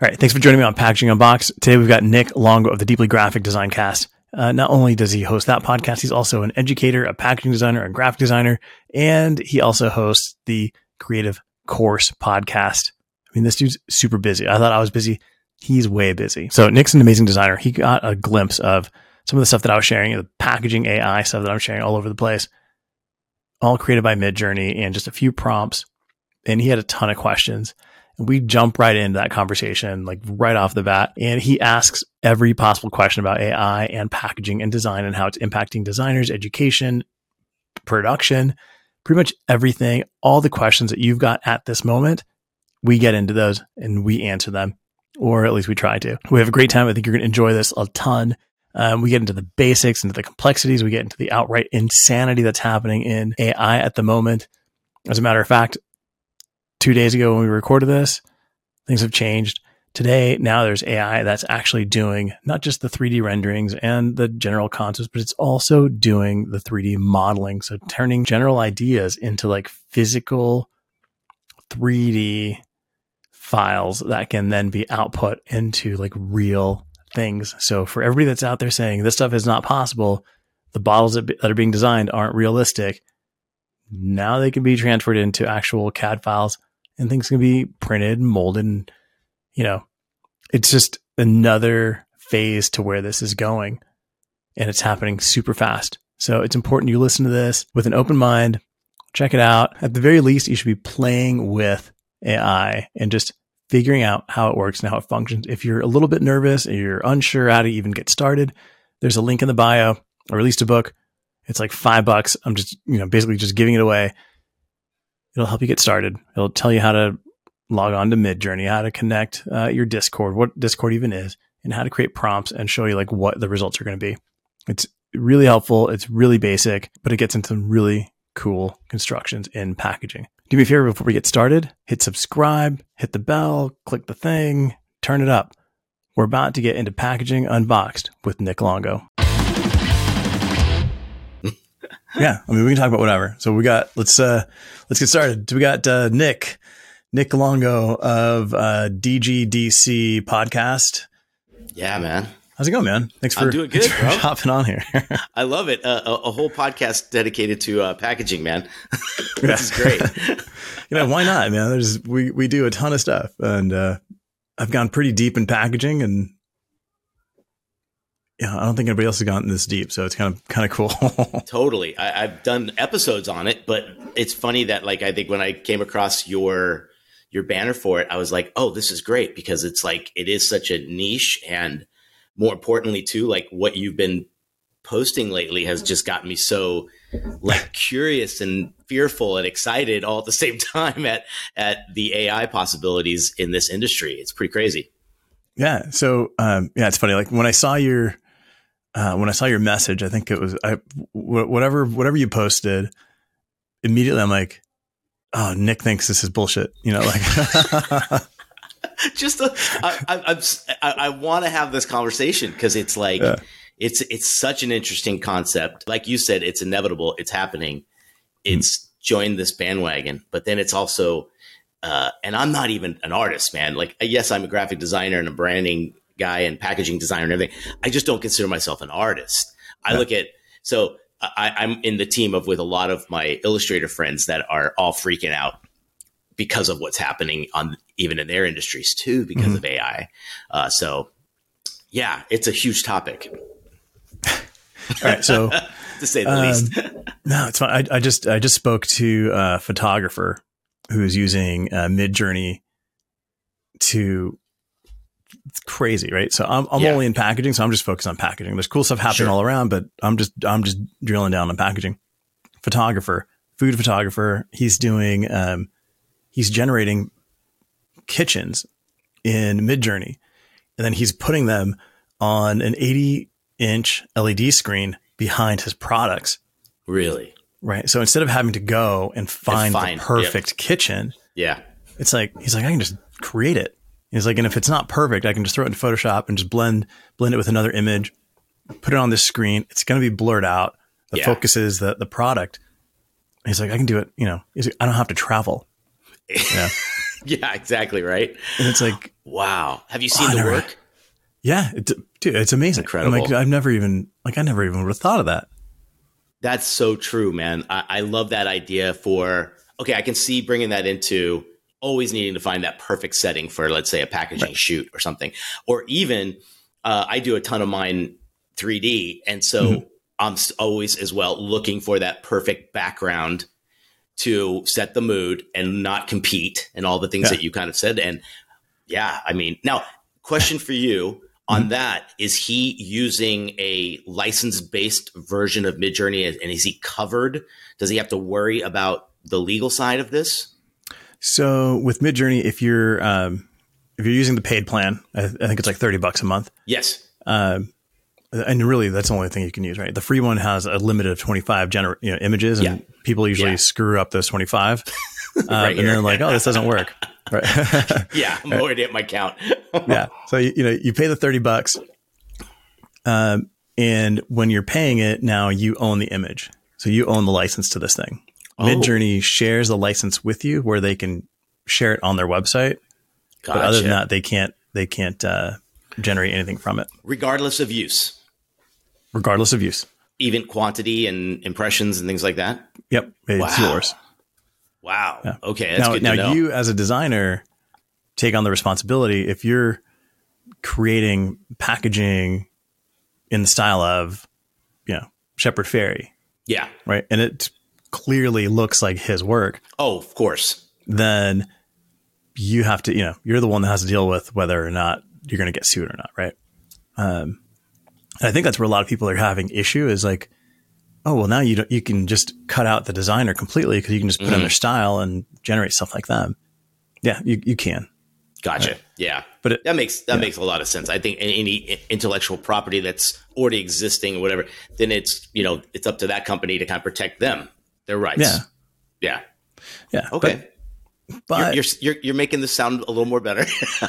All right. Thanks for joining me on Packaging Unboxed. Today we've got Nick Longo of the Deeply Graphic Design Cast. Uh, not only does he host that podcast, he's also an educator, a packaging designer, a graphic designer, and he also hosts the Creative Course podcast. I mean, this dude's super busy. I thought I was busy. He's way busy. So Nick's an amazing designer. He got a glimpse of some of the stuff that I was sharing, the packaging AI stuff that I'm sharing all over the place, all created by Midjourney and just a few prompts. And he had a ton of questions we jump right into that conversation, like right off the bat. And he asks every possible question about AI and packaging and design and how it's impacting designers, education, production, pretty much everything. All the questions that you've got at this moment, we get into those and we answer them, or at least we try to. We have a great time. I think you're going to enjoy this a ton. Um, we get into the basics, into the complexities. We get into the outright insanity that's happening in AI at the moment. As a matter of fact, two days ago when we recorded this. Things have changed. Today, now there's AI that's actually doing not just the 3D renderings and the general concepts, but it's also doing the 3D modeling. So turning general ideas into like physical 3D files that can then be output into like real things. So for everybody that's out there saying this stuff is not possible, the bottles that, are being designed aren't realistic. Now they can be transferred into actual CAD files and things can be printed and molded and you know it's just another phase to where this is going and it's happening super fast. So it's important you listen to this with an open mind. Check it out. At the very least you should be playing with ai and just figuring out how it works and how it functions. If you're a little bit nervous and you're unsure how to even get started there's a link in the bio i released a book. It's like five bucks. I'm just you know basically just giving it away It'll help you get started. It'll tell you how to log on to Midjourney, how to connect uh, your Discord, what Discord even is, and how to create prompts and show you like what the results are going to be. It's really helpful. It's really basic, but it gets into some really cool constructions in packaging. Do me a favor before we get started, hit subscribe, hit the bell, click the thing, turn it up. We're about to get into packaging unboxed with Nick Longo. Yeah, I mean we can talk about whatever. So we got let's uh let's get started. We got uh, Nick Nick Longo of uh, DGDC podcast. Yeah, man. How's it going, man? Thanks for, I'm doing good, for hopping on here. I love it. Uh, a, a, whole podcast dedicated to uh, packaging, man. this is great. you know, why not, man? There's we we do a ton of stuff, and uh, I've gone pretty deep in packaging, and yeah, I don't think anybody else has gotten this deep, so it's kind of kind of cool. totally, I, have done episodes on it, but it's funny that like I think when I came across your your banner for it, I was like, oh, this is great because it's like it is such a niche, and more importantly, too, like what you've been posting lately has just gotten me so like curious and fearful and excited all at the same time at at the AI possibilities in this industry. It's pretty crazy. Yeah. So um, yeah, it's funny. Like when I saw your uh, when I saw your message, I think it was I, whatever whatever you posted. Immediately, I'm like, "Oh, Nick thinks this is bullshit." You know, like just a, I, I, I, I want to have this conversation because it's like yeah. it's it's such an interesting concept. Like you said, it's inevitable. It's happening. It's mm. joined this bandwagon, but then it's also. Uh, and I'm not even an artist, man. Like, yes, I'm a graphic designer and a branding guy and packaging designer and everything. I just don't consider myself an artist. I yeah. look at so I, I'm in the team of with a lot of my illustrator friends that are all freaking out because of what's happening on even in their industries too because mm-hmm. of AI. Uh, so yeah, it's a huge topic. all right, so to say the um, least. no, it's fine. I, I, just I just spoke to a photographer who is using uh, Midjourney to it's crazy, right? So I'm, I'm yeah. only in packaging, so I'm just focused on packaging. There's cool stuff happening sure. all around, but I'm just I'm just drilling down on packaging. Photographer, food photographer, he's doing um, he's generating kitchens in Midjourney, and then he's putting them on an 80 inch LED screen behind his products. Really? Right. So instead of having to go and find, and find the perfect kitchen, yeah, it's like he's like I can just create it He's like, and if it's not perfect, I can just throw it in Photoshop and just blend blend it with another image, put it on this screen. It's going to be blurred out. The yeah. focus is the the product. He's like, I can do it. You know, like, I don't have to travel. Yeah. yeah, exactly. Right. And it's like, wow. Have you seen oh, the work? Yeah, it, dude, it's amazing. Incredible. I'm like, I've never even like I never even would have thought of that. That's so true, man. I, I love that idea for. Okay, I can see bringing that into always needing to find that perfect setting for, let's say, a packaging right. shoot or something, or even uh, I do a ton of mine 3D, and so mm-hmm. I'm always as well looking for that perfect background to set the mood and not compete and all the things yeah. that you kind of said. And yeah, I mean, now question for you on mm-hmm. that is he using a license based version of midjourney and is he covered does he have to worry about the legal side of this so with midjourney if you're um, if you're using the paid plan I, I, think it's like 30 bucks a month. Yes. Um, and really that's the only thing you can use right? The free one has a limit of 25 gener- you know, images and yeah. people usually yeah. screw up those 25 uh, right and they're like oh this doesn't work. Right. Yeah i'm already at my count. Yeah. So you, you, know you pay the 30 bucks um, and when you're paying it now you own the image. So you own the license to this thing oh. midjourney shares the license with you where they can share it on their website gotcha. but other than that they can't they can't uh, generate anything from it regardless of use regardless of use. Even quantity and impressions and things like that. Yep, it's wow. yours. Wow. Yeah. Okay. now, now you as a designer take on the responsibility if you're creating packaging in the style of, you know, Shepard Fairey. Yeah. Right. And it clearly looks like his work. Oh, of course. Then you have to, you know, you're the one that has to deal with whether or not you're going to get sued or not. Right. Um, and I think that's where a lot of people are having issue is like, oh, well, now you don't, you can just cut out the designer completely because you can just put mm-hmm. in their style and generate stuff like that. Yeah, you, you can. Gotcha. Right. Yeah, but it, that makes that yeah. makes a lot of sense. I think any intellectual property that's already existing or whatever, then it's you know it's up to that company to kind of protect them, their rights. Yeah, yeah, yeah. Okay. But, but you're, you're, you're making this sound a little more better.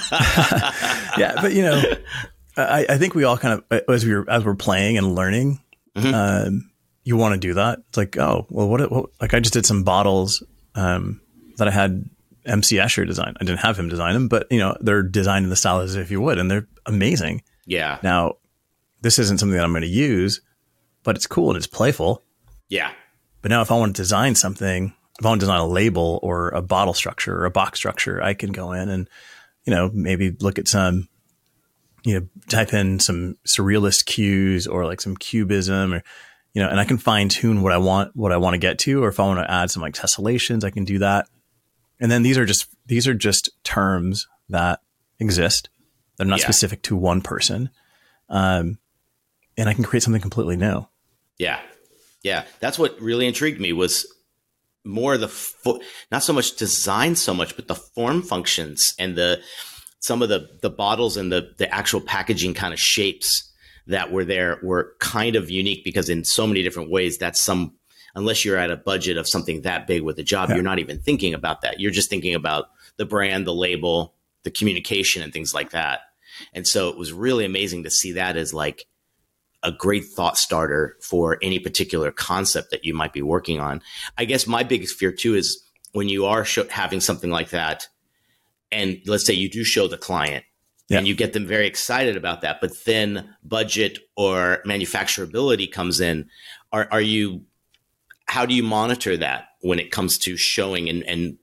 yeah, but you know, I, I, think we all kind of as we are as we're playing and learning, mm-hmm. um, you want to do that. It's like, oh, well, what, what, Like I just did some bottles um, that I had MC Escher design. I didn't have him design them, but you know they're designed in the style as if you would, and they're amazing. Yeah. Now, this isn't something that I'm going to use, but it's cool and it's playful. Yeah. But now, if I want to design something, if I want to design a label or a bottle structure or a box structure, I can go in and you know maybe look at some you know, type in some surrealist cues or like some cubism or, you know, and I can fine tune what I want, what I want to get to, or if I want to add some like tessellations, I can do that. And then these are just, these are just terms that exist. They're not yeah. specific to one person. Um, and I can create something completely new. Yeah. Yeah. That's what really intrigued me was more the, fo- not so much design so much, but the form functions and the, some of the the bottles and the the actual packaging kind of shapes that were there were kind of unique because in so many different ways that's some unless you're at a budget of something that big with a job yeah. you're not even thinking about that you're just thinking about the brand the label the communication and things like that and so it was really amazing to see that as like a great thought starter for any particular concept that you might be working on i guess my biggest fear too is when you are having something like that and let's say you do show the client yeah. and you get them very excited about that, but then budget or manufacturability comes in. Are, are you, how do you monitor that when it comes to showing and, and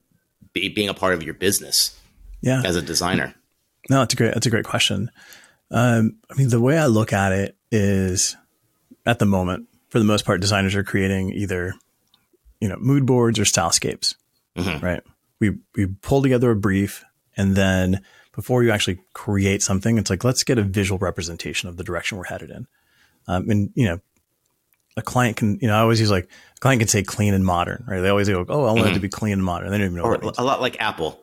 be, being a part of your business yeah. as a designer? No, that's a great, that's a great question. Um, I mean, the way I look at it is at the moment, for the most part, designers are creating either, you know, mood boards or stylescapes, mm-hmm. right? We, we pull together a brief and then before you actually create something, it's like, let's get a visual representation of the direction we're headed in. Um, and, you know, a client can, you know, I always use like, a client can say clean and modern, right? They always go, oh, I want mm-hmm. it to be clean and modern. They don't even know. Or a lot like Apple.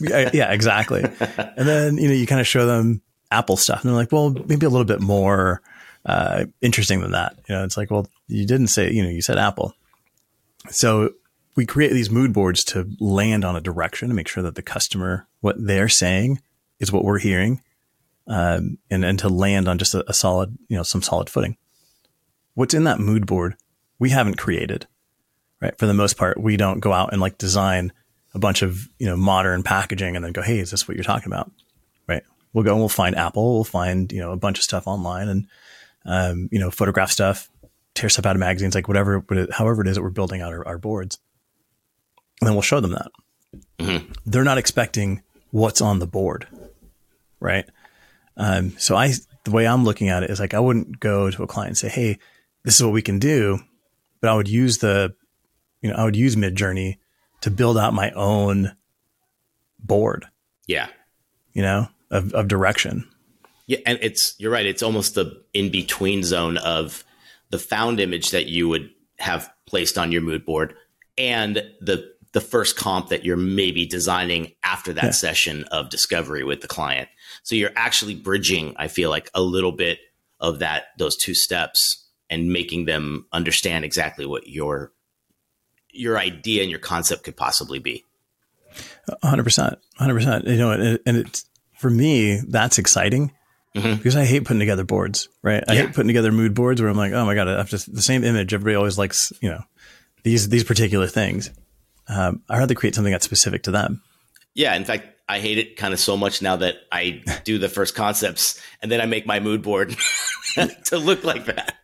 yeah, yeah, exactly. and then, you know, you kind of show them Apple stuff and they're like, well, maybe a little bit more uh, interesting than that. You know, it's like, well, you didn't say, you know, you said Apple. So we create these mood boards to land on a direction and make sure that the customer, what they're saying is what we're hearing. Um, and, and to land on just a, a solid, you know, some solid footing. What's in that mood board, we haven't created, right? For the most part, we don't go out and like design a bunch of you know modern packaging and then go, hey, is this what you're talking about? Right? We'll go and we'll find Apple, we'll find you know a bunch of stuff online and um, you know photograph stuff, tear stuff out of magazines, like whatever, however it is that we're building out our, our boards, and then we'll show them that. Mm-hmm. They're not expecting what's on the board, right? Um, so I, the way I'm looking at it is like I wouldn't go to a client and say, "Hey, this is what we can do," but I would use the, you know, I would use Midjourney to build out my own board. Yeah. You know, of, of direction. Yeah. And it's, you're right. It's almost the in between zone of the found image that you would have placed on your mood board and the, the first comp that you're maybe designing after that yeah. session of discovery with the client. So you're actually bridging, I feel like a little bit of that, those two steps and making them understand exactly what your your idea and your concept could possibly be. 100%. 100%. You know, and, and it's for me, that's exciting mm-hmm. because I hate putting together boards, right? I yeah. hate putting together mood boards where I'm like, oh my God, I have just the same image. Everybody always likes, you know, these, these particular things. Um, I'd rather create something that's specific to them. Yeah. In fact, I hate it kind of so much now that I do the first concepts and then I make my mood board to look like that.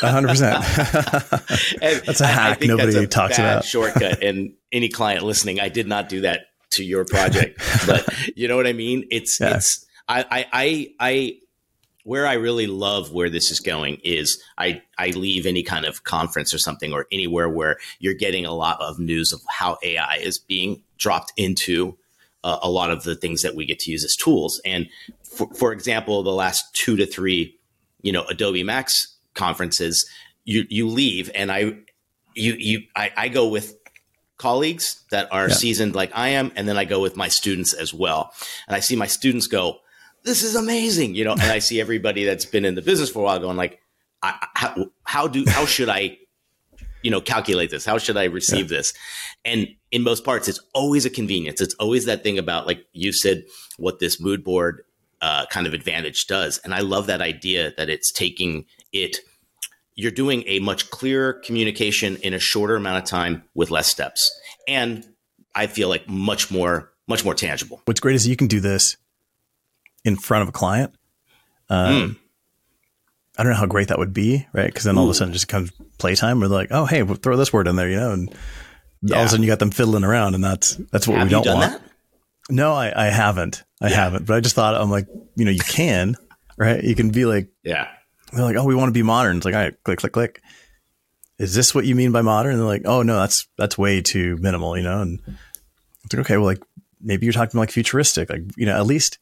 hundred percent. That's a hack nobody a talks about. shortcut. And any client listening, I did not do that to your project, but you know what I mean? It's, yeah. it's, I, I, I, I, where I really love where this is going is I, I leave any kind of conference or something or anywhere where you're getting a lot of news of how AI is being dropped into uh, a lot of the things that we get to use as tools. And for, for example, the last two to three, you know, Adobe Max conferences, you you leave, and I you you I, I go with colleagues that are yeah. seasoned like I am, and then I go with my students as well, and I see my students go, "This is amazing," you know, and I see everybody that's been in the business for a while going like, "How how do how should I?" you know calculate this how should i receive yeah. this and in most parts, it's always a convenience. It's always that thing about, like you said, what this mood board uh, kind of advantage does. And I love that idea that it's taking it, you're doing a much clearer communication in a shorter amount of time with less steps. And I feel like much more, much more tangible. What's great is you can do this in front of a client. Um, mm. I don't know how great that would be, right? Because then all of a sudden just comes playtime. We're like, oh, hey, we'll throw this word in there, you know, and yeah. all of a sudden you got them fiddling around, and that's that's what Have we don't want. That? No, I, I haven't. I yeah. haven't. But I just thought I'm like, you know, you can, right? You can be like, yeah. They're like, oh, we want to be modern. It's like, all right, click, click, click. Is this what you mean by modern? And they're like, oh no, that's that's way too minimal, you know. And it's like, okay, well, like maybe you're talking like futuristic, like you know, at least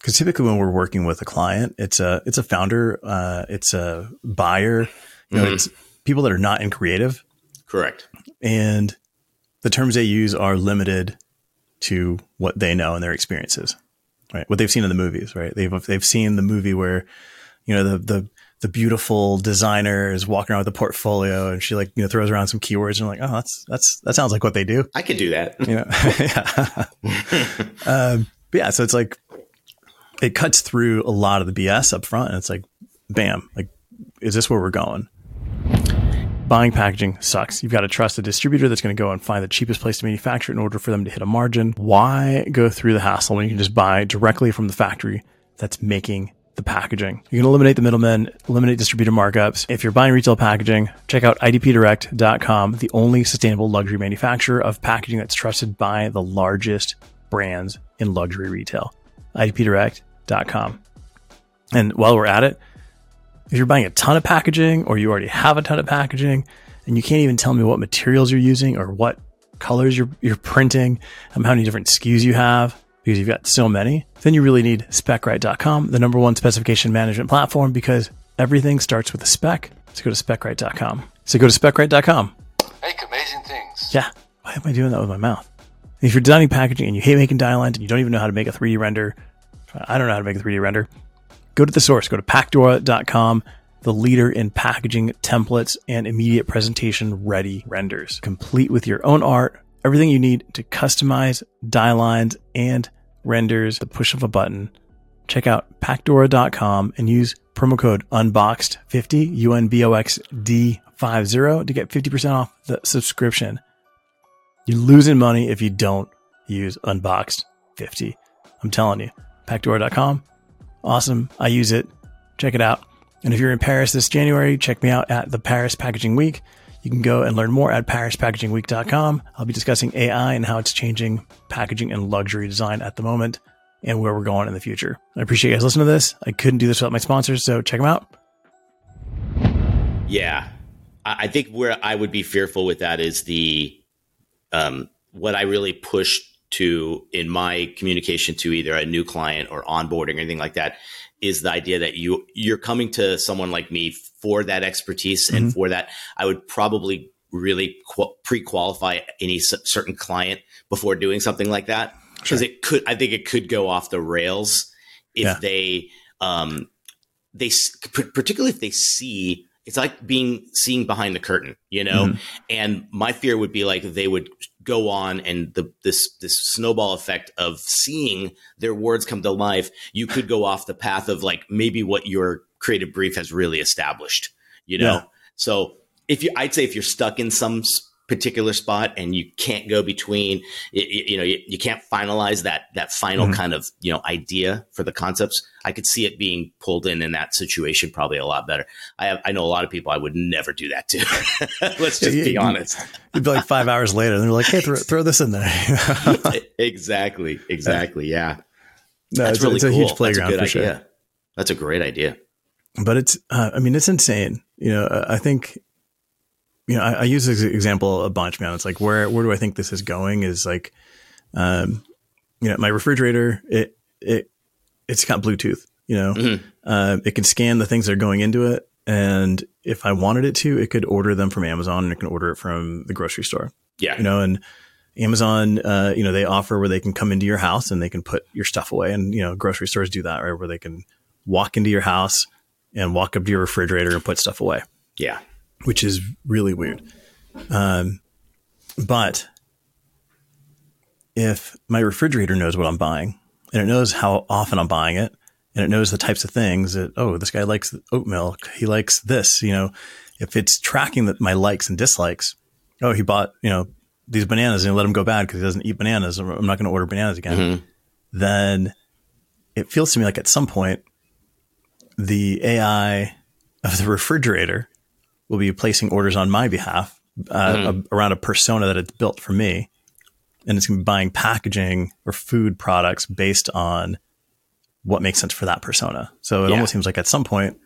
because typically when we're working with a client, it's a it's a founder, uh, it's a buyer, you know, mm-hmm. it's people that are not in creative. Correct and the terms they use are limited to what they know and their experiences, right? What they've seen in the movies, right? They've they've seen the movie where, you know, the the the beautiful designer is walking around with a portfolio and she like you know throws around some keywords and I'm like, oh, that's that's that sounds like what they do. I could do that. You know, yeah. um, but yeah, so it's like it cuts through a lot of the BS up front, and it's like, bam, like, is this where we're going? Buying packaging sucks. You've got to trust a distributor that's going to go and find the cheapest place to manufacture in order for them to hit a margin. Why go through the hassle when you can just buy directly from the factory that's making the packaging? You can eliminate the middlemen, eliminate distributor markups. If you're buying retail packaging, check out idpdirect.com, the only sustainable luxury manufacturer of packaging that's trusted by the largest brands in luxury retail. idpdirect.com. And while we're at it, if you're buying a ton of packaging or you already have a ton of packaging and you can't even tell me what materials you're using or what colors you're, you're printing, um, how many different SKUs you have, because you've got so many, then you really need specright.com, the number one specification management platform, because everything starts with a spec. So go to specright.com. So go to specright.com. Make amazing things. Yeah. Why am I doing that with my mouth? If you're designing packaging and you hate making die lines and you don't even know how to make a 3D render, I don't know how to make a 3D render go to the source, go to pacdora.com, the leader in packaging templates and immediate presentation ready renders, complete with your own art, everything you need to customize die lines and renders the push of a button. Check out pacdora.com and use promo code unboxed50 U N B O X D 50 to get 50% off the subscription. You're losing money if you don't use Unboxed 50. I'm telling you, pacdora.com. Awesome. I use it. Check it out. And if you're in Paris this January, check me out at the Paris Packaging Week. You can go and learn more at parispackagingweek.com. I'll be discussing AI and how it's changing packaging and luxury design at the moment and where we're going in the future. I appreciate you guys listening to this. I couldn't do this without my sponsors, so check them out. Yeah. I think where I would be fearful with that is the um, what I really push to in my communication to either a new client or onboarding or anything like that is the idea that you you're coming to someone like me for that expertise mm-hmm. and for that I would probably really qu- pre-qualify any c- certain client before doing something like that because sure. it could I think it could go off the rails if yeah. they um they particularly if they see it's like being seeing behind the curtain, you know. Mm-hmm. And my fear would be like they would go on, and the this this snowball effect of seeing their words come to life. You could go off the path of like maybe what your creative brief has really established, you know. Yeah. So if you, I'd say if you're stuck in some particular spot and you can't go between you, you know you, you, can't finalize that that final mm-hmm. kind of you know idea for the concepts. I could see it being pulled in in that situation probably a lot better. I have, i know a lot of people i would never do that to. Let's just yeah, be honest. you'd be like five hours later and they're like hey throw, throw this in there. Exactly exactly yeah. No, that's it's, really it's a cool. huge playground for idea. sure that's a great idea. But it's uh, i mean it's insane you know i think you know, I, I, use this example a bunch, man. It's like where where do I think this is going? Is like, um, you know, my refrigerator it it it's got Bluetooth. You know, mm-hmm. uh, it can scan the things that are going into it, and if I wanted it to, it could order them from Amazon, and it can order it from the grocery store. Yeah, you know, and Amazon, uh, you know, they offer where they can come into your house and they can put your stuff away, and you know, grocery stores do that, right? Where they can walk into your house and walk up to your refrigerator and put stuff away. Yeah which is really weird. Um, but if my refrigerator knows what I'm buying and it knows how often I'm buying it and it knows the types of things that, oh, this guy likes oat milk. He likes this, you know, if it's tracking that my likes and dislikes, oh, he bought, you know, these bananas and let him go bad because he doesn't eat bananas. I'm not going to order bananas again. Mm-hmm. Then it feels to me like at some point the AI of the refrigerator will be placing orders on my behalf uh, mm. a, around a persona that it's built for me. And it's going to be buying packaging or food products based on what makes sense for that persona. So it yeah. almost seems like at some point,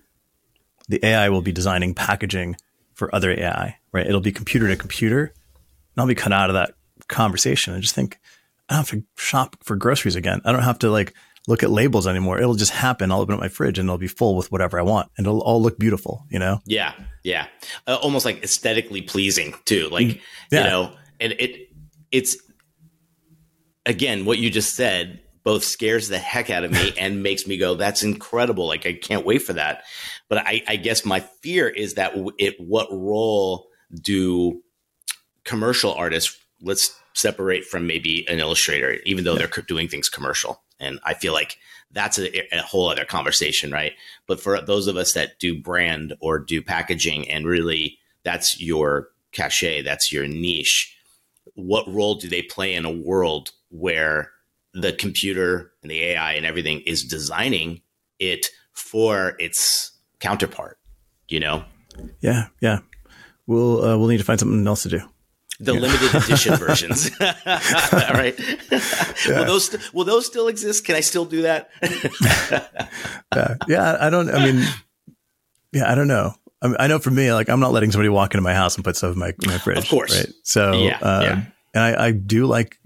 the AI will be designing packaging for other AI, right? It'll be computer to computer. And I'll be cut out of that conversation and just think, I don't have to shop for groceries again. I don't have to like look at labels anymore. It'll just happen. I'll open up my fridge and it'll be full with whatever I want and it'll all look beautiful, you know? Yeah. Yeah. Uh, almost like aesthetically pleasing too. Like, mm, yeah. you know, and it, it's again, what you just said both scares the heck out of me and makes me go, that's incredible. Like, I can't wait for that. But I, I guess my fear is that it, what role do commercial artists, let's separate from maybe an illustrator, even though yeah. they're doing things commercial. And I feel like that's a, a, whole other conversation, right? But for those of us that do brand or do packaging and really that's your cachet, that's your niche, what role do they play in a world where the computer and the AI and everything is designing it for its counterpart, you know? Yeah, yeah. We'll uh, we'll need to find something else to do the yeah. limited edition versions, right? Yeah. Will those will those still exist? Can I still do that? yeah. yeah, I don't. I mean, yeah, I don't know. I, mean, I, know for me, like I'm not letting somebody walk into my house and put stuff in my, my fridge. Of course, right? So, yeah, um, yeah. and I, I do like.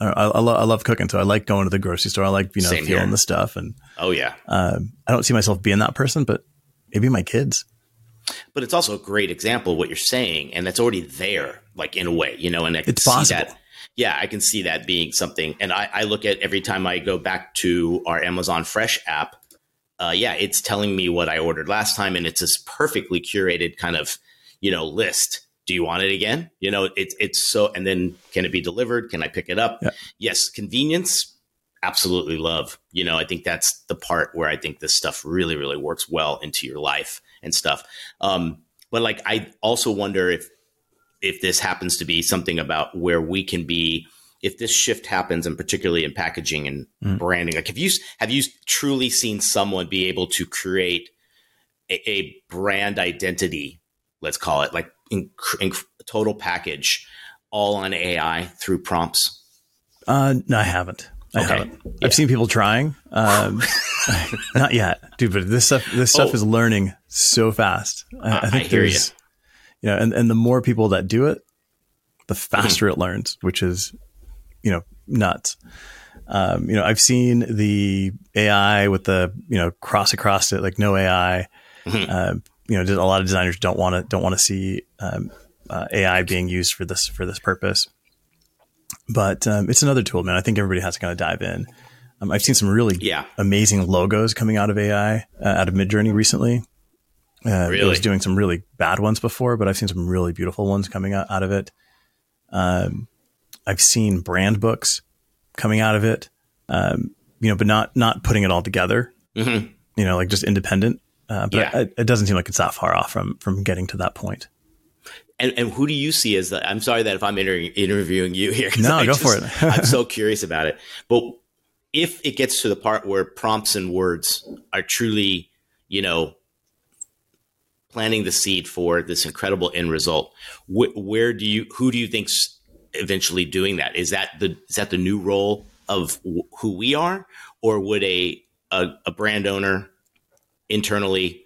I, I, lo- I, love cooking, so I like going to the grocery store. I like you know Same feeling here. the stuff, and oh yeah, um, I don't see myself being that person, but maybe my kids but it's also a great example of what you're saying, and that's already there, like in a way, you know. And I can it's see possible. that. Yeah, I can see that being something. And I, I look at every time I go back to our Amazon Fresh app. Uh, yeah, it's telling me what I ordered last time, and it's this perfectly curated kind of you know list. Do you want it again? You know, it's it's so. And then can it be delivered? Can I pick it up? Yeah. Yes, convenience. Absolutely love. You know, I think that's the part where I think this stuff really, really works well into your life and stuff. Um, but like, I also wonder if if this happens to be something about where we can be if this shift happens and particularly in packaging and mm. branding like have you have you truly seen someone be able to create a, a brand identity let's call it like in, in total package all on ai through prompts uh no i haven't I okay. haven't. Yeah. I've seen people trying. Um, not yet, dude. But this stuff, this stuff oh. is learning so fast. I, I think I there's, you. you know, and, and the more people that do it, the faster mm-hmm. it learns, which is you know nuts. Um, you know, I've seen the AI with the you know cross across it like no AI. Mm-hmm. Uh, you know, a lot of designers don't want to don't want to see um, uh, AI being used for this for this purpose. But um, it's another tool, man. I think everybody has to kind of dive in. Um, I've seen some really yeah. amazing logos coming out of AI, uh, out of Midjourney recently. Uh, really? It was doing some really bad ones before, but I've seen some really beautiful ones coming out, out of it. Um, I've seen brand books coming out of it, um, you know, but not not putting it all together. Mm-hmm. You know, like just independent. Uh, but yeah. it, it, doesn't seem like it's that far off from from getting to that point. And, and who do you see as the? I'm sorry that if I'm inter- interviewing you here. No, I go just, for it. I'm so curious about it. But if it gets to the part where prompts and words are truly, you know, planting the seed for this incredible end result, wh- where do you? Who do you think's eventually doing that. Is that the is that the new role of w- who we are, or would a, a a brand owner internally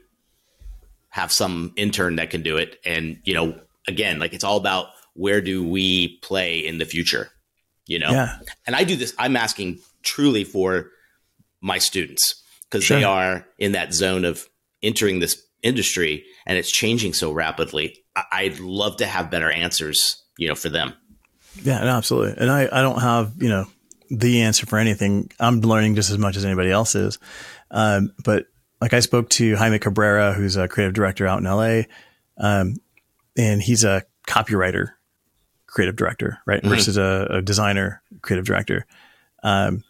have some intern that can do it? And you know, again, like it's all about where do we play in the future, you know? Yeah. And I do this. I'm asking truly for my students because sure. they are in that zone of entering this industry and it's changing so rapidly. I- would love to have better answers, you know, for them. Yeah, no, absolutely. And I, I don't have, you know, the answer for anything. I'm learning just as much as anybody else is. Um, but like I spoke to Jaime Cabrera, who's a creative director out in LA. Um, and he's a copywriter, creative director, right? Mm-hmm. Versus a, a, designer, creative director. Um,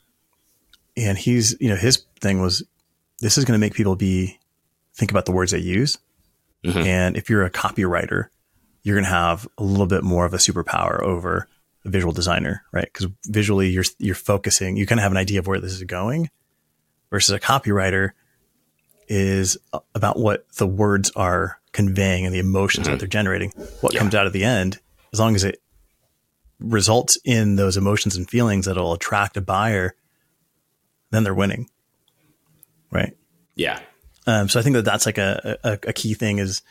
and he's, you know, his thing was, this is going to make people be, think about the words they use. Mm-hmm. And if you're a copywriter, you're going to have a little bit more of a superpower over a visual designer, right? Because visually you're you're focusing, you kind of have an idea of where this is going, versus a copywriter is about what the words are conveying and the emotions mm-hmm. that they're generating. What yeah. comes out at the end, as long as it results in those emotions and feelings that'll attract a buyer, then they're winning, right? Yeah. Um, so I think that that's like a, a, a key thing is,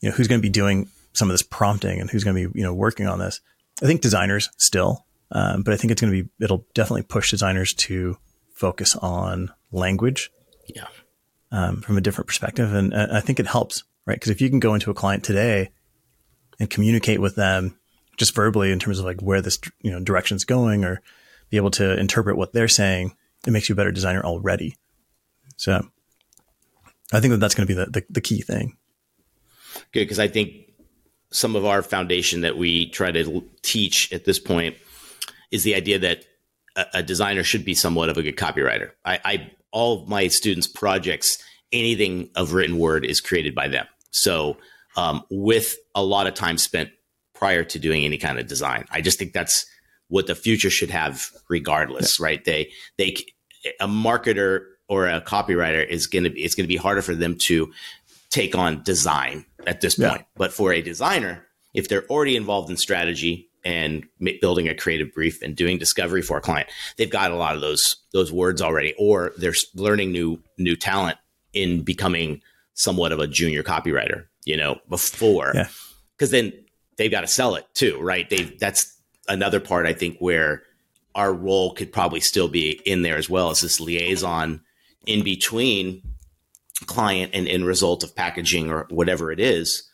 you know, who's going to be doing some of this prompting and who's going to be you know working on this. I think designers still, um, but I think it's going to be it'll definitely push designers to focus on language, yeah, um, from a different perspective, and, and I think it helps, right? Because if you can go into a client today and communicate with them just verbally in terms of like where this you know direction's going, or be able to interpret what they're saying, it makes you a better designer already. So, I think that that's going to be the, the, the key thing. Good, because I think some of our foundation that we try to teach at this point is the idea that a, a designer should be somewhat of a good copywriter. I, I all of my students' projects, anything of written word is created by them. So um, with a lot of time spent prior to doing any kind of design, I just think that's what the future should have, regardless, yeah. right? They they a marketer or a copywriter is going to be it's going to be harder for them to take on design at this point. Yeah. But for a designer, if they're already involved in strategy and building a creative brief and doing discovery for a client, they've got a lot of those those words already, or they're learning new new talent in becoming somewhat of a junior copywriter. You know, before because yeah. then they've got to sell it too, right? They that's another part I think where our role could probably still be in there as well as this liaison in between client and end result of packaging or whatever it is,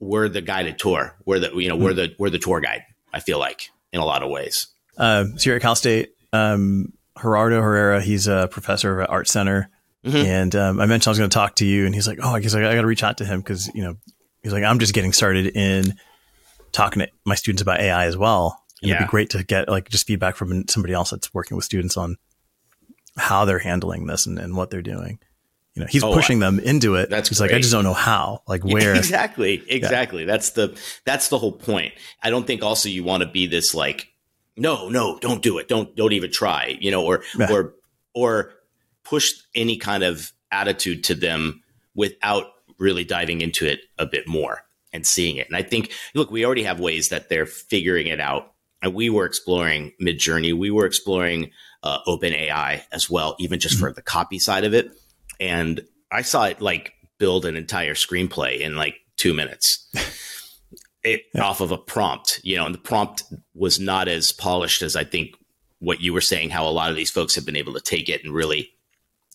we're the guided tour. We're the you know we're the we're the tour guide. I feel like in a lot of ways. Uh, so here at Cal State, um, Gerardo Herrera, he's a professor at Art Center, mm-hmm. and um, I mentioned I was going to talk to you, and he's like, "Oh, I guess I, I got to reach out to him because you know he's like I'm just getting started in talking to my students about AI as well. And yeah. it'd be great to get like just feedback from somebody else that's working with students on how they're handling this and, and what they're doing You know, he's oh, pushing them into it. That's he's great. like, I just don't know how, like where. exactly, exactly. Yeah. That's the that's the whole point. I don't think also you want to be this like, no, no, don't do it, don't don't even try, you know, or yeah. or or push any kind of attitude to them without really diving into it a bit more and seeing it. And I think, look, we already have ways that they're figuring it out. And we were exploring Midjourney, we were exploring uh, OpenAI as well, even just mm-hmm. for the copy side of it and I saw it like build an entire screenplay in like two minutes. It, yeah. off of a prompt, you know, and the prompt was not as polished as I think what you were saying, how a lot of these folks have been able to take it and really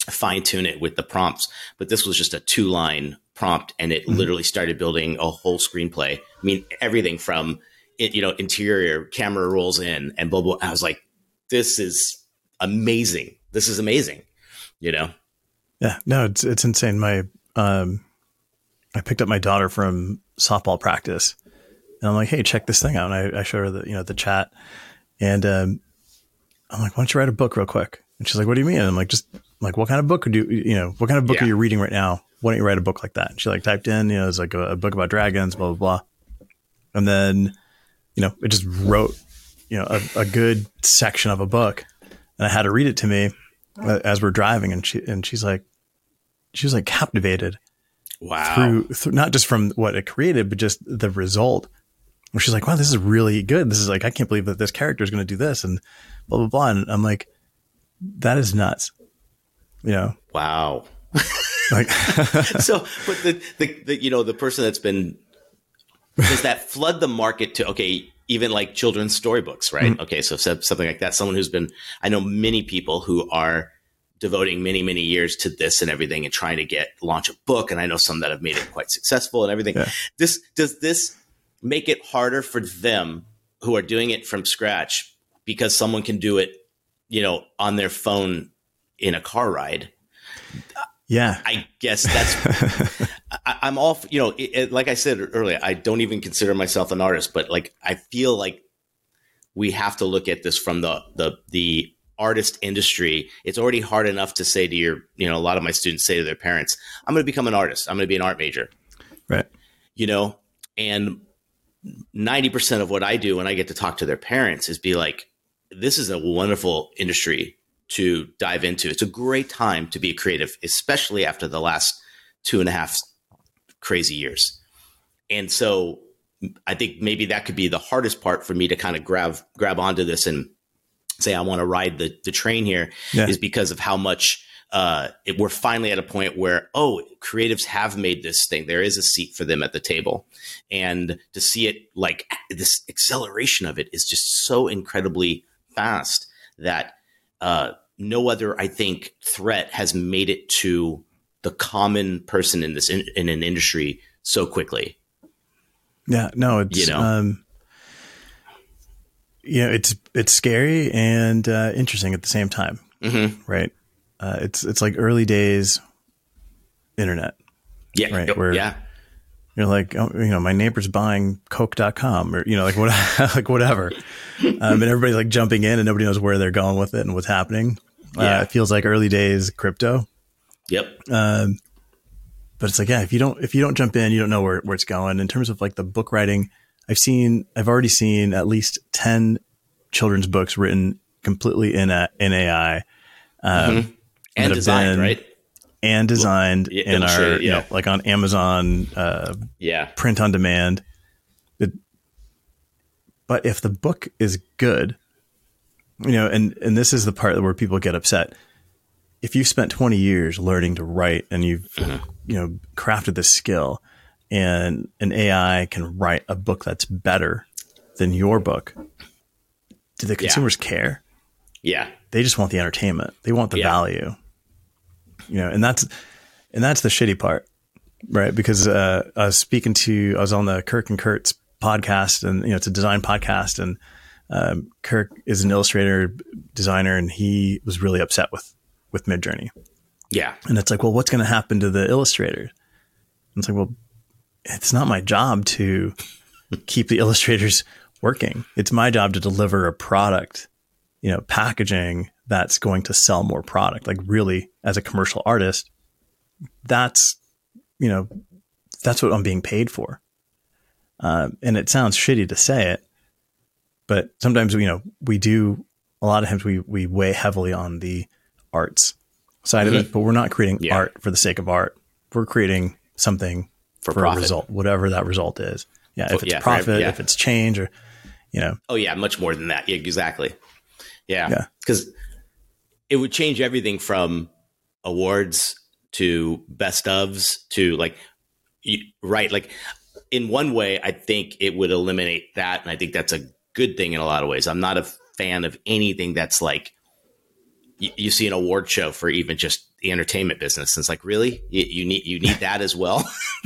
fine tune it with the prompts. But this was just a two line prompt and it mm-hmm. literally started building a whole screenplay. I mean, everything from it, you know, interior camera rolls in and blah, blah. I was like, this is amazing. This is amazing, you know? Yeah, no, it's it's insane. My um, I picked up my daughter from softball practice, and I'm like, "Hey, check this thing out." And I, I showed her the you know the chat, and um, I'm like, "Why don't you write a book real quick?" And she's like, "What do you mean?" And I'm like, "Just like what kind of book would you you know what kind of book yeah. are you reading right now? Why don't you write a book like that?" And she like typed in, you know, it's like a, a book about dragons, blah blah blah, and then you know it just wrote you know a, a good section of a book, and I had her read it to me uh, as we're driving, and she and she's like, she was like captivated. Wow. Through, through not just from what it created, but just the result. Where she's like, wow, this is really good. This is like, I can't believe that this character is going to do this and blah, blah, blah. And I'm like, that is nuts. You know? Wow. like, so, but the, the, the, you know, the person that's been, does that flood the market to, okay, even like children's storybooks, right? Mm-hmm. Okay. So something like that, someone who's been, I know many people who are devoting many many years to this and everything and trying to get launch a book and i know some that have made it quite successful and everything yeah. this does this make it harder for them who are doing it from scratch because someone can do it you know on their phone in a car ride yeah i guess that's I, am off, you know it, it, like i said earlier i don't even consider myself an artist but like i feel like we have to look at this from the the the artist industry, it's already hard enough to say to your, you know, a lot of my students say to their parents, I'm going to become an artist. I'm going to be an art major. Right. You know, and 90% of what I do when I get to talk to their parents is be like, this is a wonderful industry to dive into. It's a great time to be a creative, especially after the last two and a half crazy years. And so I think maybe that could be the hardest part for me to kind of grab grab onto this and say I want to ride the, the train here yeah. is because of how much uh, it, we're finally at a point where oh creatives have made this thing there is a seat for them at the table and to see it like this acceleration of it is just so incredibly fast that uh, no other i think threat has made it to the common person in this in, in an industry so quickly yeah no it's you know um, you know, it's it's scary and uh, interesting at the same time, mm-hmm. right? Uh, it's it's like early days internet, yeah, right. Where yeah, you're like, oh, you know, my neighbor's buying Coke.com or you know, like what, like whatever, um, and everybody's like jumping in and nobody knows where they're going with it and what's happening. Uh, yeah, uh, it feels like early days crypto. Yep. Um, but it's like, yeah, if you don't if you don't jump in, you don't know where where it's going. In terms of like the book writing I've seen, I've already seen at least 10 children's books written completely in, a, in AI. Um, mm-hmm. And designed, right? And designed in our, yeah. you know, like on Amazon, uh, yeah, print on demand. It, but if the book is good, you know, and, and this is the part where people get upset. If you've spent 20 years learning to write and you've, mm-hmm. you know, crafted this skill, and an AI can write a book that's better than your book, do the consumers yeah. care? Yeah. They just want the entertainment. They want the yeah. value. You know, and that's and that's the shitty part, right? Because uh, I was speaking to I was on the Kirk and Kurt's podcast, and you know, it's a design podcast, and um, Kirk is an illustrator designer, and he was really upset with with Midjourney. Yeah, and it's like, well, what's going to happen to the illustrator? And it's like, well, it's not my job to keep the illustrators working. It's my job to deliver a product, you know, packaging that's going to sell more product. Like really as a commercial artist, that's, you know, that's what I'm being paid for. Uh, and it sounds shitty to say it, but sometimes, you know, we do a lot of times we, we weigh heavily on the arts side mm-hmm. of it, but we're not creating yeah. art for the sake of art. We're creating something for, for a result, whatever that result is. Yeah. If it's yeah, profit, yeah. if it's change or, you know. Oh yeah. Much more than that. Yeah, exactly. Yeah. Cause it would change everything from awards to best ofs to like, right. Like in one way, I think it would eliminate that. And I think that's a good thing in a lot of ways. I'm not a fan of anything that's like, you, you see an award show for even just the entertainment business. And it's like, really, you, you need you need that as well,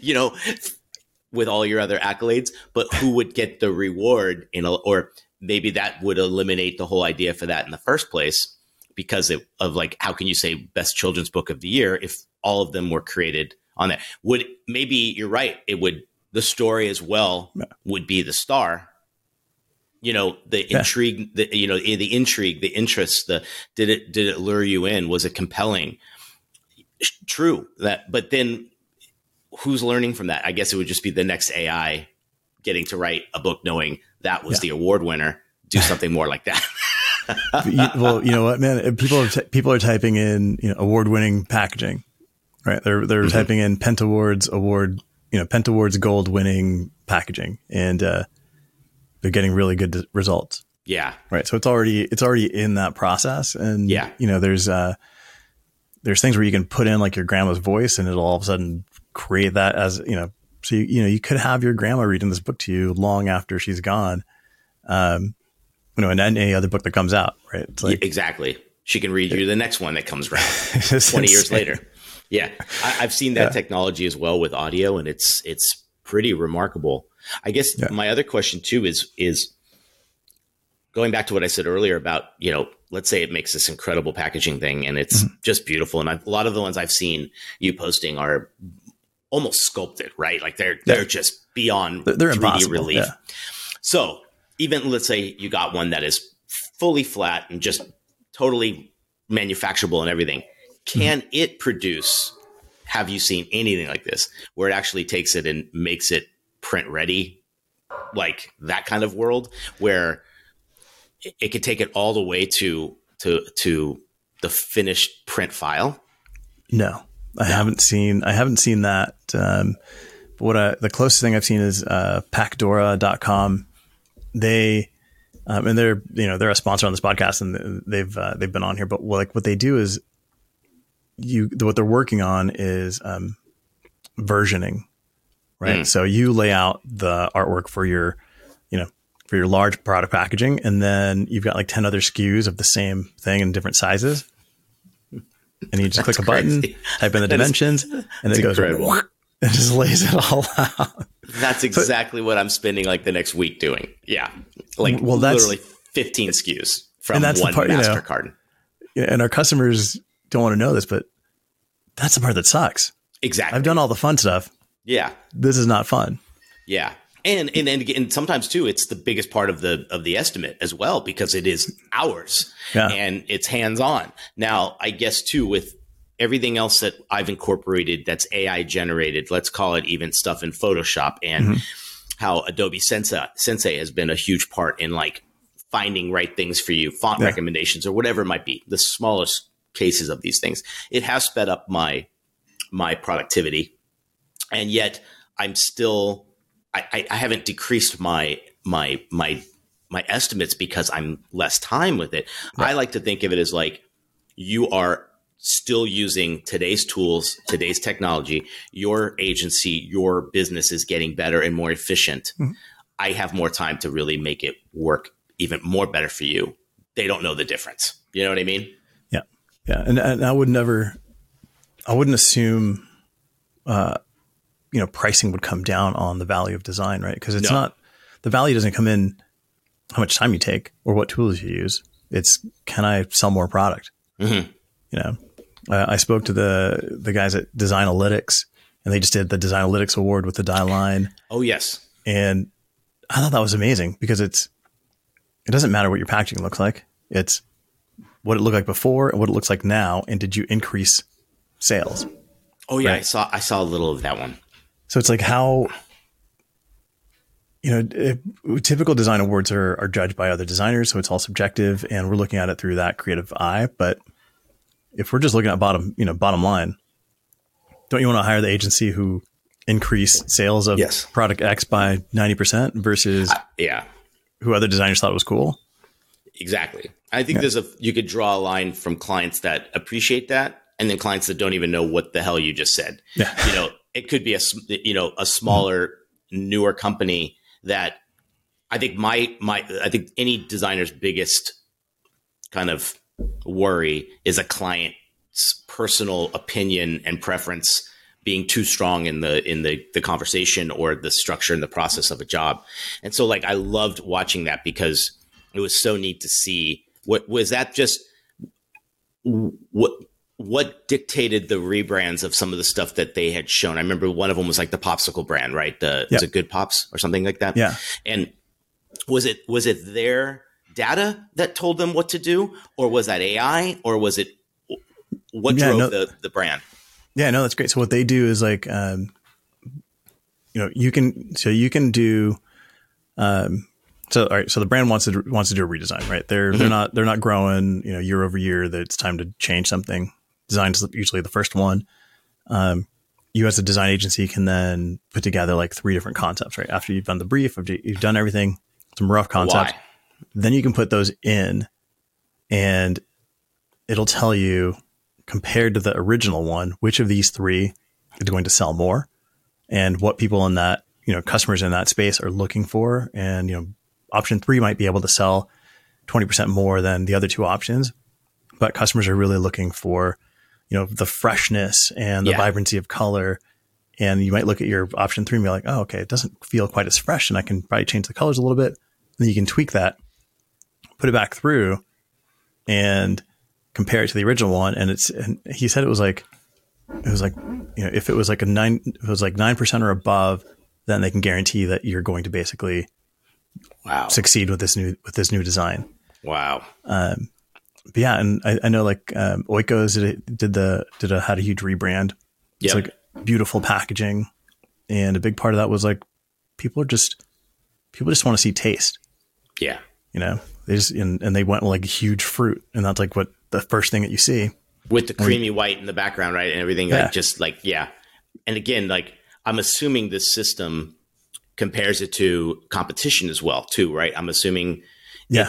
you know, with all your other accolades. But who would get the reward in a, or maybe that would eliminate the whole idea for that in the first place because it, of like how can you say best children's book of the year if all of them were created on that? Would maybe you're right? It would the story as well would be the star you know the yeah. intrigue the you know the intrigue the interest the did it did it lure you in was it compelling true that but then who's learning from that i guess it would just be the next ai getting to write a book knowing that was yeah. the award winner do something more like that well you know what man people are t- people are typing in you know award winning packaging right they're they're mm-hmm. typing in pentawards award you know pentawards gold winning packaging and uh they're getting really good results. Yeah. Right. So it's already it's already in that process, and yeah, you know, there's uh, there's things where you can put in like your grandma's voice, and it'll all of a sudden create that as you know. So you, you know you could have your grandma reading this book to you long after she's gone, um, you know, and any other book that comes out, right? It's like, yeah, exactly. She can read you the next one that comes around twenty insane. years later. Yeah, I, have seen that yeah. technology as well with audio, and it's it's pretty remarkable. I guess yeah. my other question too is is going back to what I said earlier about you know let's say it makes this incredible packaging thing and it's mm-hmm. just beautiful and I've, a lot of the ones I've seen you posting are almost sculpted right like they're they're just beyond they're 3D impossible. relief. Yeah. So even let's say you got one that is fully flat and just totally manufacturable and everything, can mm-hmm. it produce? Have you seen anything like this where it actually takes it and makes it print ready, like that kind of world where it, it could take it all the way to to to the finished print file? No, I no. haven't seen. I haven't seen that. Um, but what I, the closest thing I've seen is uh, Pacdora.com. They um, and they're you know they're a sponsor on this podcast and they've uh, they've been on here. But like what they do is you what they're working on is um, versioning right? Mm. So you lay out the artwork for your, you know, for your large product packaging, and then you've got like 10 other SKUs of the same thing in different sizes. And you just click a button, type in the dimensions, is, and it goes incredible. and just lays it all out. That's exactly so, what I'm spending like the next week doing. Yeah. Like well, that's, literally 15 SKUs from that's one the part, master you know. And our customers don't want to know this, but that's the part that sucks. Exactly. I've done all the fun stuff. Yeah. This is not fun. Yeah. And, and and and sometimes too, it's the biggest part of the of the estimate as well because it is ours yeah. and it's hands on. Now, I guess too with everything else that I've incorporated that's AI generated, let's call it even stuff in Photoshop and mm-hmm. how Adobe Sensei Sensei has been a huge part in like finding right things for you, font yeah. recommendations or whatever it might be, the smallest cases of these things. It has sped up my my productivity and yet I'm still I, I haven't decreased my my my my estimates because I'm less time with it. Right. I like to think of it as like you are still using today's tools, today's technology. Your agency, your business is getting better and more efficient. Mm-hmm. I have more time to really make it work even more better for you. They don't know the difference. You know what I mean? Yeah, yeah. And, and I would never, I wouldn't assume uh, you know pricing would come down on the value of design, right? Because it's no. not the value doesn't come in how much time you take or what tools you use. It's can I sell more product? Mm-hmm. You know, uh, I spoke to the the guys at Designalytics, and they just did the Designalytics Award with the Dieline. Oh yes, and I thought that was amazing because it's it doesn't matter what your packaging looks like. It's what it looked like before and what it looks like now, and did you increase sales. Oh yeah, right? I saw I saw a little of that one. So it's like how you know, typical design awards are, are judged by other designers, so it's all subjective, and we're looking at it through that creative eye. But if we're just looking at bottom, you know, bottom line, don't you want to hire the agency who increased sales of yes. product X by ninety percent versus uh, yeah, who other designers thought was cool? Exactly. I think yeah. there's a you could draw a line from clients that appreciate that, and then clients that don't even know what the hell you just said. Yeah. You know, it could be a you know a smaller, newer company that I think my my I think any designer's biggest kind of worry is a client's personal opinion and preference being too strong in the in the the conversation or the structure and the process of a job. And so like I loved watching that because it was so neat to see what was that just what what dictated the rebrands of some of the stuff that they had shown? I remember one of them was like the popsicle brand, right? The yep. was it Good Pops or something like that? Yeah. And was it was it their data that told them what to do, or was that AI, or was it what yeah, drove no, the the brand? Yeah, no, that's great. So what they do is like, um, you know, you can so you can do. Um, so all right, so the brand wants to wants to do a redesign, right? They're mm-hmm. they're not they're not growing, you know, year over year. That it's time to change something design is usually the first one. Um, you as a design agency can then put together like three different concepts, right? After you've done the brief, after you've done everything, some rough concepts, Why? then you can put those in and it'll tell you compared to the original one, which of these three is going to sell more and what people in that, you know, customers in that space are looking for. And, you know, option three might be able to sell 20% more than the other two options, but customers are really looking for you know, the freshness and the yeah. vibrancy of color. And you might look at your option three and be like, oh, okay, it doesn't feel quite as fresh. And I can probably change the colors a little bit. And then you can tweak that, put it back through and compare it to the original one. And it's, and he said it was like, it was like, you know, if it was like a nine, if it was like 9% or above, then they can guarantee that you're going to basically wow succeed with this new, with this new design. Wow. Um, but yeah, and I, I know like um, Oikos did, did the did a had a huge rebrand. It's yep. like beautiful packaging, and a big part of that was like people are just people just want to see taste. Yeah, you know they just and, and they went like huge fruit, and that's like what the first thing that you see with the creamy white in the background, right, and everything. Yeah. Like just like yeah, and again, like I'm assuming this system compares it to competition as well, too, right? I'm assuming yeah.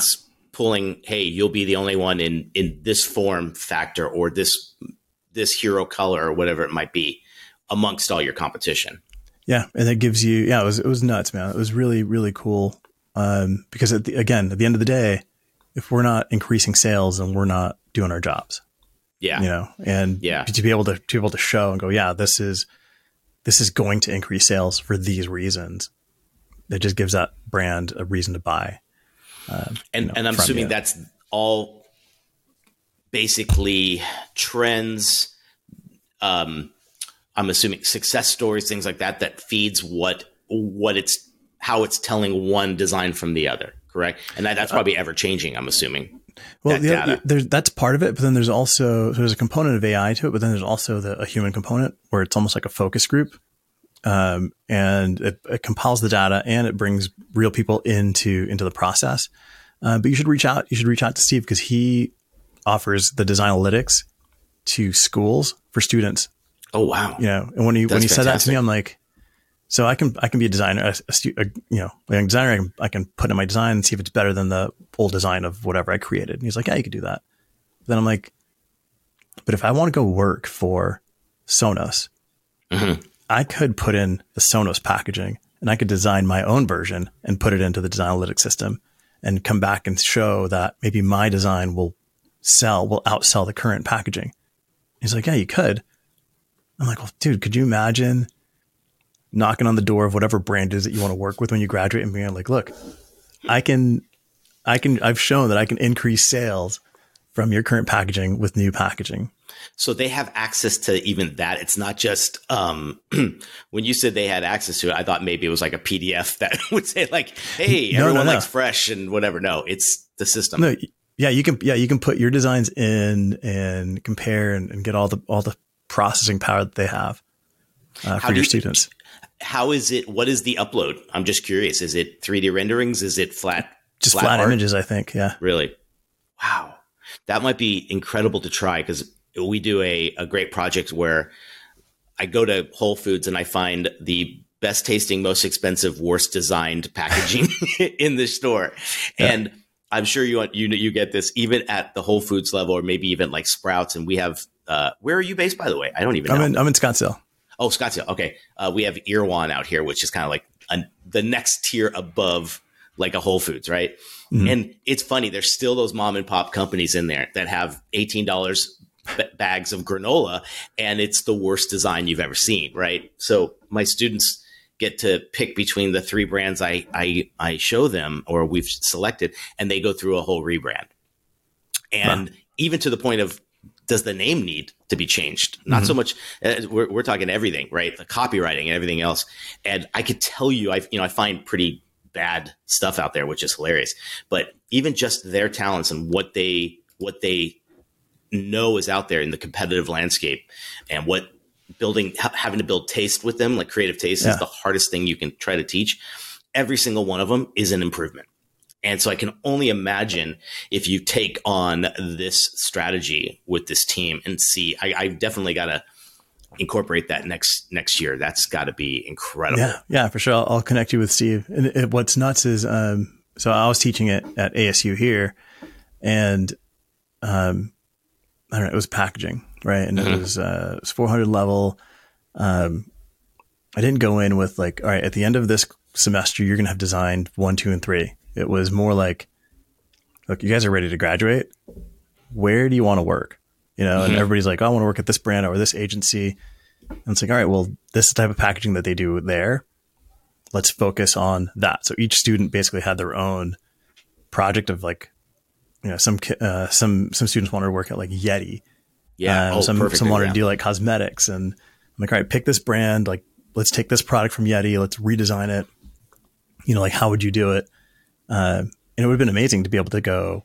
Pulling, hey, you'll be the only one in in this form factor or this this hero color or whatever it might be amongst all your competition. Yeah, and it gives you yeah, it was it was nuts, man. It was really really cool um, because at the, again, at the end of the day, if we're not increasing sales and we're not doing our jobs, yeah, you know, and yeah, to be able to to be able to show and go, yeah, this is this is going to increase sales for these reasons. It just gives that brand a reason to buy. Uh, and you know, and I'm assuming you. that's all basically trends. Um, I'm assuming success stories, things like that, that feeds what what it's how it's telling one design from the other. Correct, and that, that's probably ever changing. I'm assuming. Well, that yeah, there's that's part of it, but then there's also there's a component of AI to it, but then there's also the, a human component where it's almost like a focus group, um, and it, it, compiles the data and it brings real people into into the process. Uh, but you should reach out. You should reach out to Steve because he offers the Designalytics to schools for students. Oh wow! You know, and when he when he said that to me, I'm like, so I can I can be a designer, a, a, a you know, a young designer. I can, I can put in my design and see if it's better than the old design of whatever I created. And he's like, yeah, you could do that. Then I'm like, but if I want to go work for Sonos, mm-hmm. I could put in the Sonos packaging and I could design my own version and put it into the Designalytics system and come back and show that maybe my design will sell, will outsell the current packaging. He's like, yeah, you could. I'm like, well, dude, could you imagine knocking on the door of whatever brand is that you want to work with when you graduate and being like, look, I can, I can, I've shown that I can increase sales from your current packaging with new packaging. So they have access to even that. It's not just um, when you said they had access to it. I thought maybe it was like a PDF that would say like, "Hey, no, everyone no, no. likes fresh and whatever." No, it's the system. No, yeah, you can yeah you can put your designs in and compare and, and get all the all the processing power that they have uh, for your you, students. How is it? What is the upload? I'm just curious. Is it 3D renderings? Is it flat? Just flat, flat images, I think. Yeah. Really? Wow. That might be incredible to try because we do a, a great project where I go to Whole Foods and I find the best tasting, most expensive, worst designed packaging in the store. Yeah. And I'm sure you you you get this even at the Whole Foods level, or maybe even like Sprouts. And we have uh, where are you based, by the way? I don't even. I'm know. in I'm in Scottsdale. Oh, Scottsdale. Okay, uh, we have Erewhon out here, which is kind of like a, the next tier above like a Whole Foods, right? Mm-hmm. And it's funny. There's still those mom and pop companies in there that have eighteen dollars b- bags of granola, and it's the worst design you've ever seen, right? So my students get to pick between the three brands I, I, I show them or we've selected, and they go through a whole rebrand. And huh. even to the point of does the name need to be changed? Not mm-hmm. so much. Uh, we're, we're talking everything, right? The copywriting and everything else. And I could tell you, I you know I find pretty bad stuff out there, which is hilarious. But even just their talents and what they what they know is out there in the competitive landscape, and what building ha- having to build taste with them like creative taste yeah. is the hardest thing you can try to teach. Every single one of them is an improvement. And so i can only imagine if you take on this strategy with this team and see i, I definitely got to incorporate that next next year. That's got to be incredible. Yeah. Yeah for sure. I'll, I'll connect you with steve. And it, what's nuts is um so i was teaching it at asu here and um i don't know it was packaging right? And mm-hmm. it was uh, it was 400 level. Um, I didn't go in with like, all right, at the end of this semester, you're gonna have designed one, two, and three. It was more like, look, you guys are ready to graduate. Where do you want to work? You know, mm-hmm. and everybody's like, oh, I want to work at this brand or this agency. And it's like, all right, well, this is the type of packaging that they do there. Let's focus on that. So each student basically had their own project of like, you know, some uh, some some students wanted to work at like Yeti, yeah. Um, oh, some some wanted to do like cosmetics, and I'm like, all right, pick this brand. Like, let's take this product from Yeti. Let's redesign it. You know, like how would you do it? Uh, and it would have been amazing to be able to go,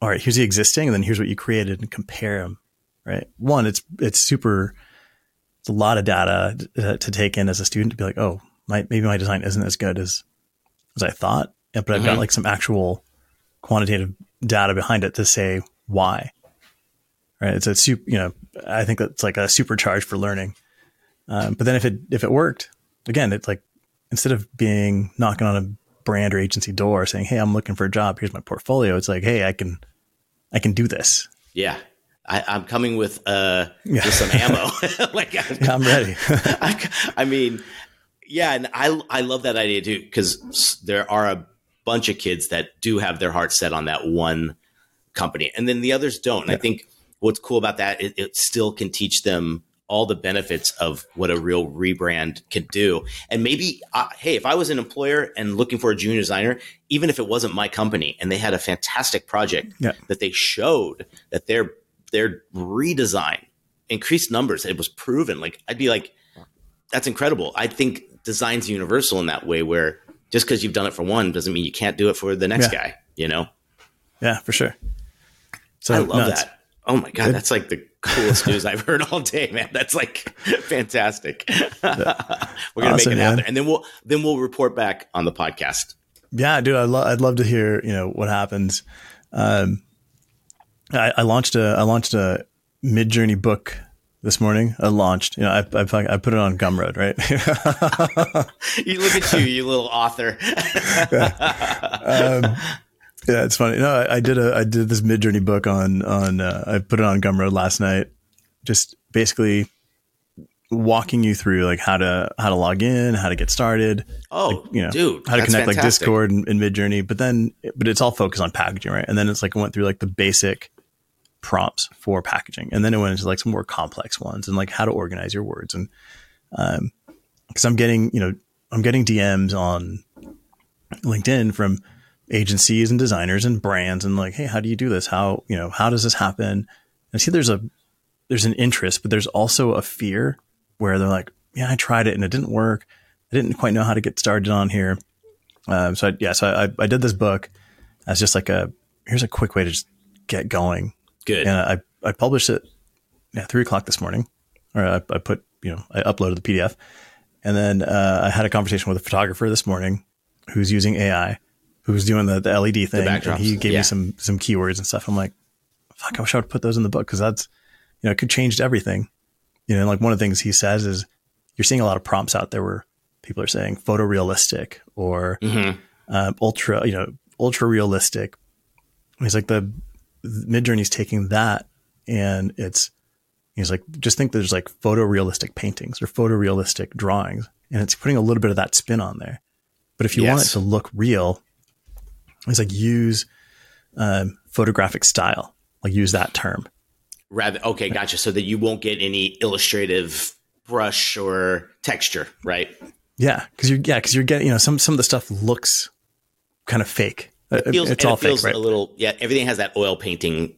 all right, here's the existing, and then here's what you created, and compare them. Right. One, it's it's super. It's a lot of data to, to take in as a student to be like, oh, my maybe my design isn't as good as as I thought, but I've mm-hmm. got like some actual quantitative data behind it to say why right? It's a super, you know, I think that's like a supercharge for learning. Um, but then if it if it worked, again, it's like instead of being knocking on a brand or agency door saying, "Hey, I'm looking for a job. Here's my portfolio." It's like, "Hey, I can, I can do this." Yeah, I, am coming with uh yeah. with some ammo. like I'm, yeah, I'm ready. I, I, mean, yeah, and I I love that idea too because there are a bunch of kids that do have their heart set on that one company, and then the others don't. And yeah. I think what's cool about that, it, it still can teach them all the benefits of what a real rebrand can do. And maybe, uh, hey, if I was an employer and looking for a junior designer, even if it wasn't my company and they had a fantastic project yeah. that they showed that their their redesign increased numbers, it was proven. Like I'd be like, that's incredible. I think design's universal in that way, where just because you've done it for one doesn't mean you can't do it for the next yeah. guy. You know? Yeah, for sure. So I love that. Oh my god, that's like the coolest news I've heard all day, man. That's like fantastic. We're gonna awesome, make it happen, man. and then we'll then we'll report back on the podcast. Yeah, dude, I'd, lo- I'd love to hear you know what happens. Um, I, I launched a I launched a Midjourney book this morning. I launched, you know, I, I, I put it on Gumroad, right? you look at you, you little author. um, yeah, it's funny. No, I, I, did a I did this Midjourney book on on uh, I put it on Gumroad last night. Just basically walking you through like how to how to log in, how to get started. Oh, like, you know, dude, how to connect fantastic. like Discord and, and Midjourney. But then, but it's all focused on packaging, right? And then it's like I went through like the basic prompts for packaging, and then it went into like some more complex ones and like how to organize your words and um because I'm getting you know I'm getting DMs on LinkedIn from agencies and designers and brands and like, hey, how do you do this? How you know how does this happen? And I see there's a there's an interest, but there's also a fear where they're like, yeah, I tried it and it didn't work. I didn't quite know how to get started on here. Um, so I, yeah, so I, I did this book as just like a here's a quick way to just get going. Good. And I I published it at three o'clock this morning. or I, I put, you know, I uploaded the PDF. And then uh, I had a conversation with a photographer this morning who's using AI, who's doing the, the LED thing. The and he gave yeah. me some some keywords and stuff. I'm like, fuck, I wish I would put those in the book because that's, you know, it could change everything. You know, like one of the things he says is you're seeing a lot of prompts out there where people are saying photorealistic or mm-hmm. uh, ultra, you know, ultra realistic. he's like the Midjourney's taking that and it's he's like just think there's like photorealistic paintings or photorealistic drawings and it's putting a little bit of that spin on there. But if you yes. want it to look real, it's like use um, photographic style, like use that term. Rather, okay, gotcha. So that you won't get any illustrative brush or texture, right? Yeah, because you're yeah, because you're getting you know some some of the stuff looks kind of fake. It feels, it's all it feels fake, right? A little yeah. Everything has that oil painting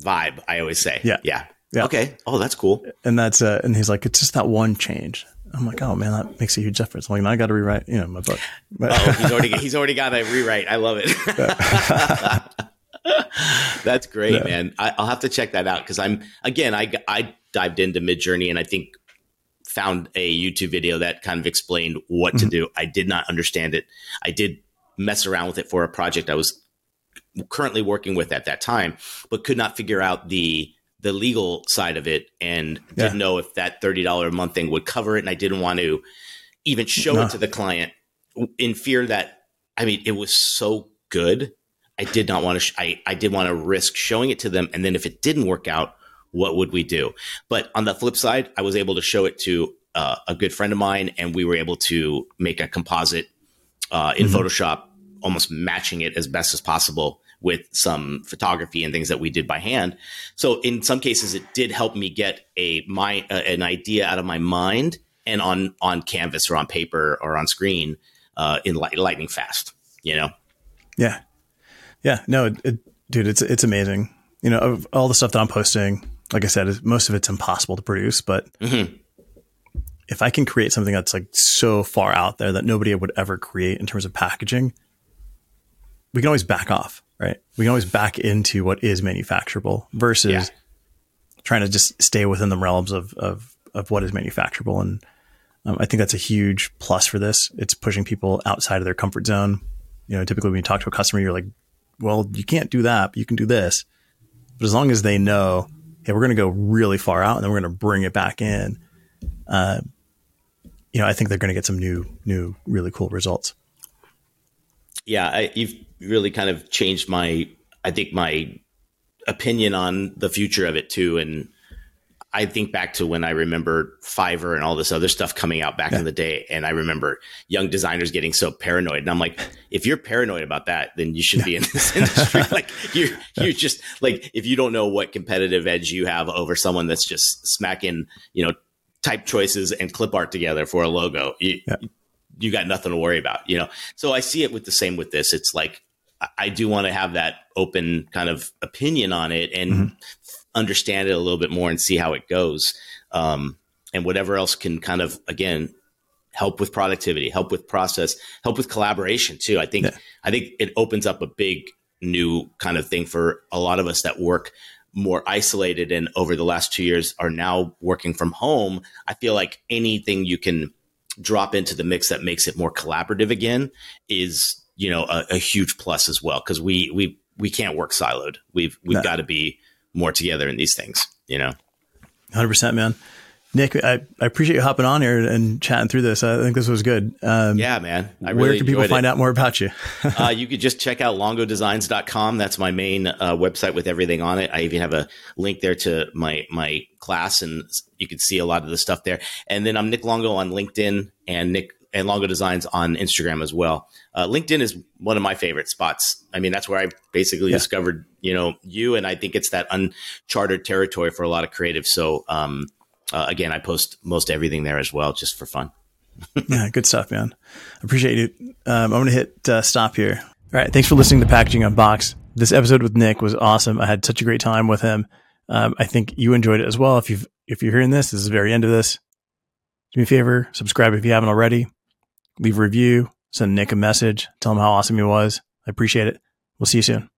vibe. I always say yeah, yeah, yeah. Okay. Oh, that's cool. And that's uh, and he's like, it's just that one change. I'm like, oh man, that makes a huge difference. I'm like, I got to rewrite, you know, my book. oh, he's already he's already got a rewrite. I love it. That's great, yeah. man. I, will have to check that out because I'm again, I I dived into Midjourney and I think found a YouTube video that kind of explained what mm-hmm. to do. I did not understand it. I did mess around with it for a project I was currently working with at that time, but could not figure out the the legal side of it and yeah. didn't know if that $30 a month thing would cover it. And I didn't want to even show no. it to the client in fear that, I mean, it was so good. I did not want to, sh- I, I did want to risk showing it to them. And then if it didn't work out, what would we do? But on the flip side, I was able to show it to uh, a good friend of mine, and we were able to make a composite uh, in mm-hmm. Photoshop, almost matching it as best as possible with some photography and things that we did by hand. So in some cases, it did help me get a my uh, an idea out of my mind and on on canvas or on paper or on screen uh, in light, lightning fast. You know. Yeah. Yeah. No, it, it, dude, it's it's amazing. You know, all the stuff that I'm posting, like I said, most of it's impossible to produce, but. Mm-hmm. If I can create something that's like so far out there that nobody would ever create in terms of packaging, we can always back off right? We can always back into what is manufacturable versus yeah. trying to just stay within the realms of, of, of what is manufacturable. And um, I think that's a huge plus for this. It's pushing people outside of their comfort zone. You know, typically when you talk to a customer, you're like, well, you can't do that, but you can do this. But as long as they know, hey, we're going to go really far out and then we're going to bring it back in, uh, you know, I think they're going to get some new, new, really cool results. Yeah, I, you've really kind of changed my, I think my opinion on the future of it too. And I think back to when I remember Fiverr and all this other stuff coming out back yeah. in the day. And I remember young designers getting so paranoid. And I'm like, if you're paranoid about that, then you should yeah. be in this industry. like you're, yeah. you're just like, if you don't know what competitive edge you have over someone that's just smacking, you know, type choices and clip art together for a logo, you, you got nothing to worry about, you know? So I see it with the same with this. It's like, I do want to have that open kind of opinion on it and mm-hmm. understand it a little bit more and see how it goes. Um, and whatever else can kind of, again, help with productivity, help with process, help with collaboration too. I think, yeah. I think it opens up a big new kind of thing for a lot of us that work more isolated and over the last two years are now working from home. I feel like anything you can drop into the mix that makes it more collaborative again is you know a, a huge plus as well because we we we can't work siloed. We've we've no. got to be more together in these things. You know, hundred percent, man. Nick, I, I appreciate you hopping on here and chatting through this. I think this was good. Um, yeah, man. Really where can people find it. out more about you? uh, you could just check out longodesigns.com. That's my main uh, website with everything on it. I even have a link there to my my class, and you can see a lot of the stuff there. And then I'm Nick Longo on LinkedIn and Nick and Longo Designs on Instagram as well. Uh, LinkedIn is one of my favorite spots. I mean, that's where I basically yeah. discovered, you know, you, and I think it's that uncharted territory for a lot of creatives. So, um, uh, again, I post most everything there as well, just for fun. yeah, good stuff, man. Appreciate it. Um, I'm going to hit uh, stop here. All right. Thanks for listening to Packaging Unboxed. This episode with Nick was awesome. I had such a great time with him. Um, I think you enjoyed it as well. If you've if you're hearing this, this is the very end of this. Do me a favor, subscribe if you haven't already leave a review, send Nick a message, tell him how awesome he was. I appreciate it. We'll see you soon.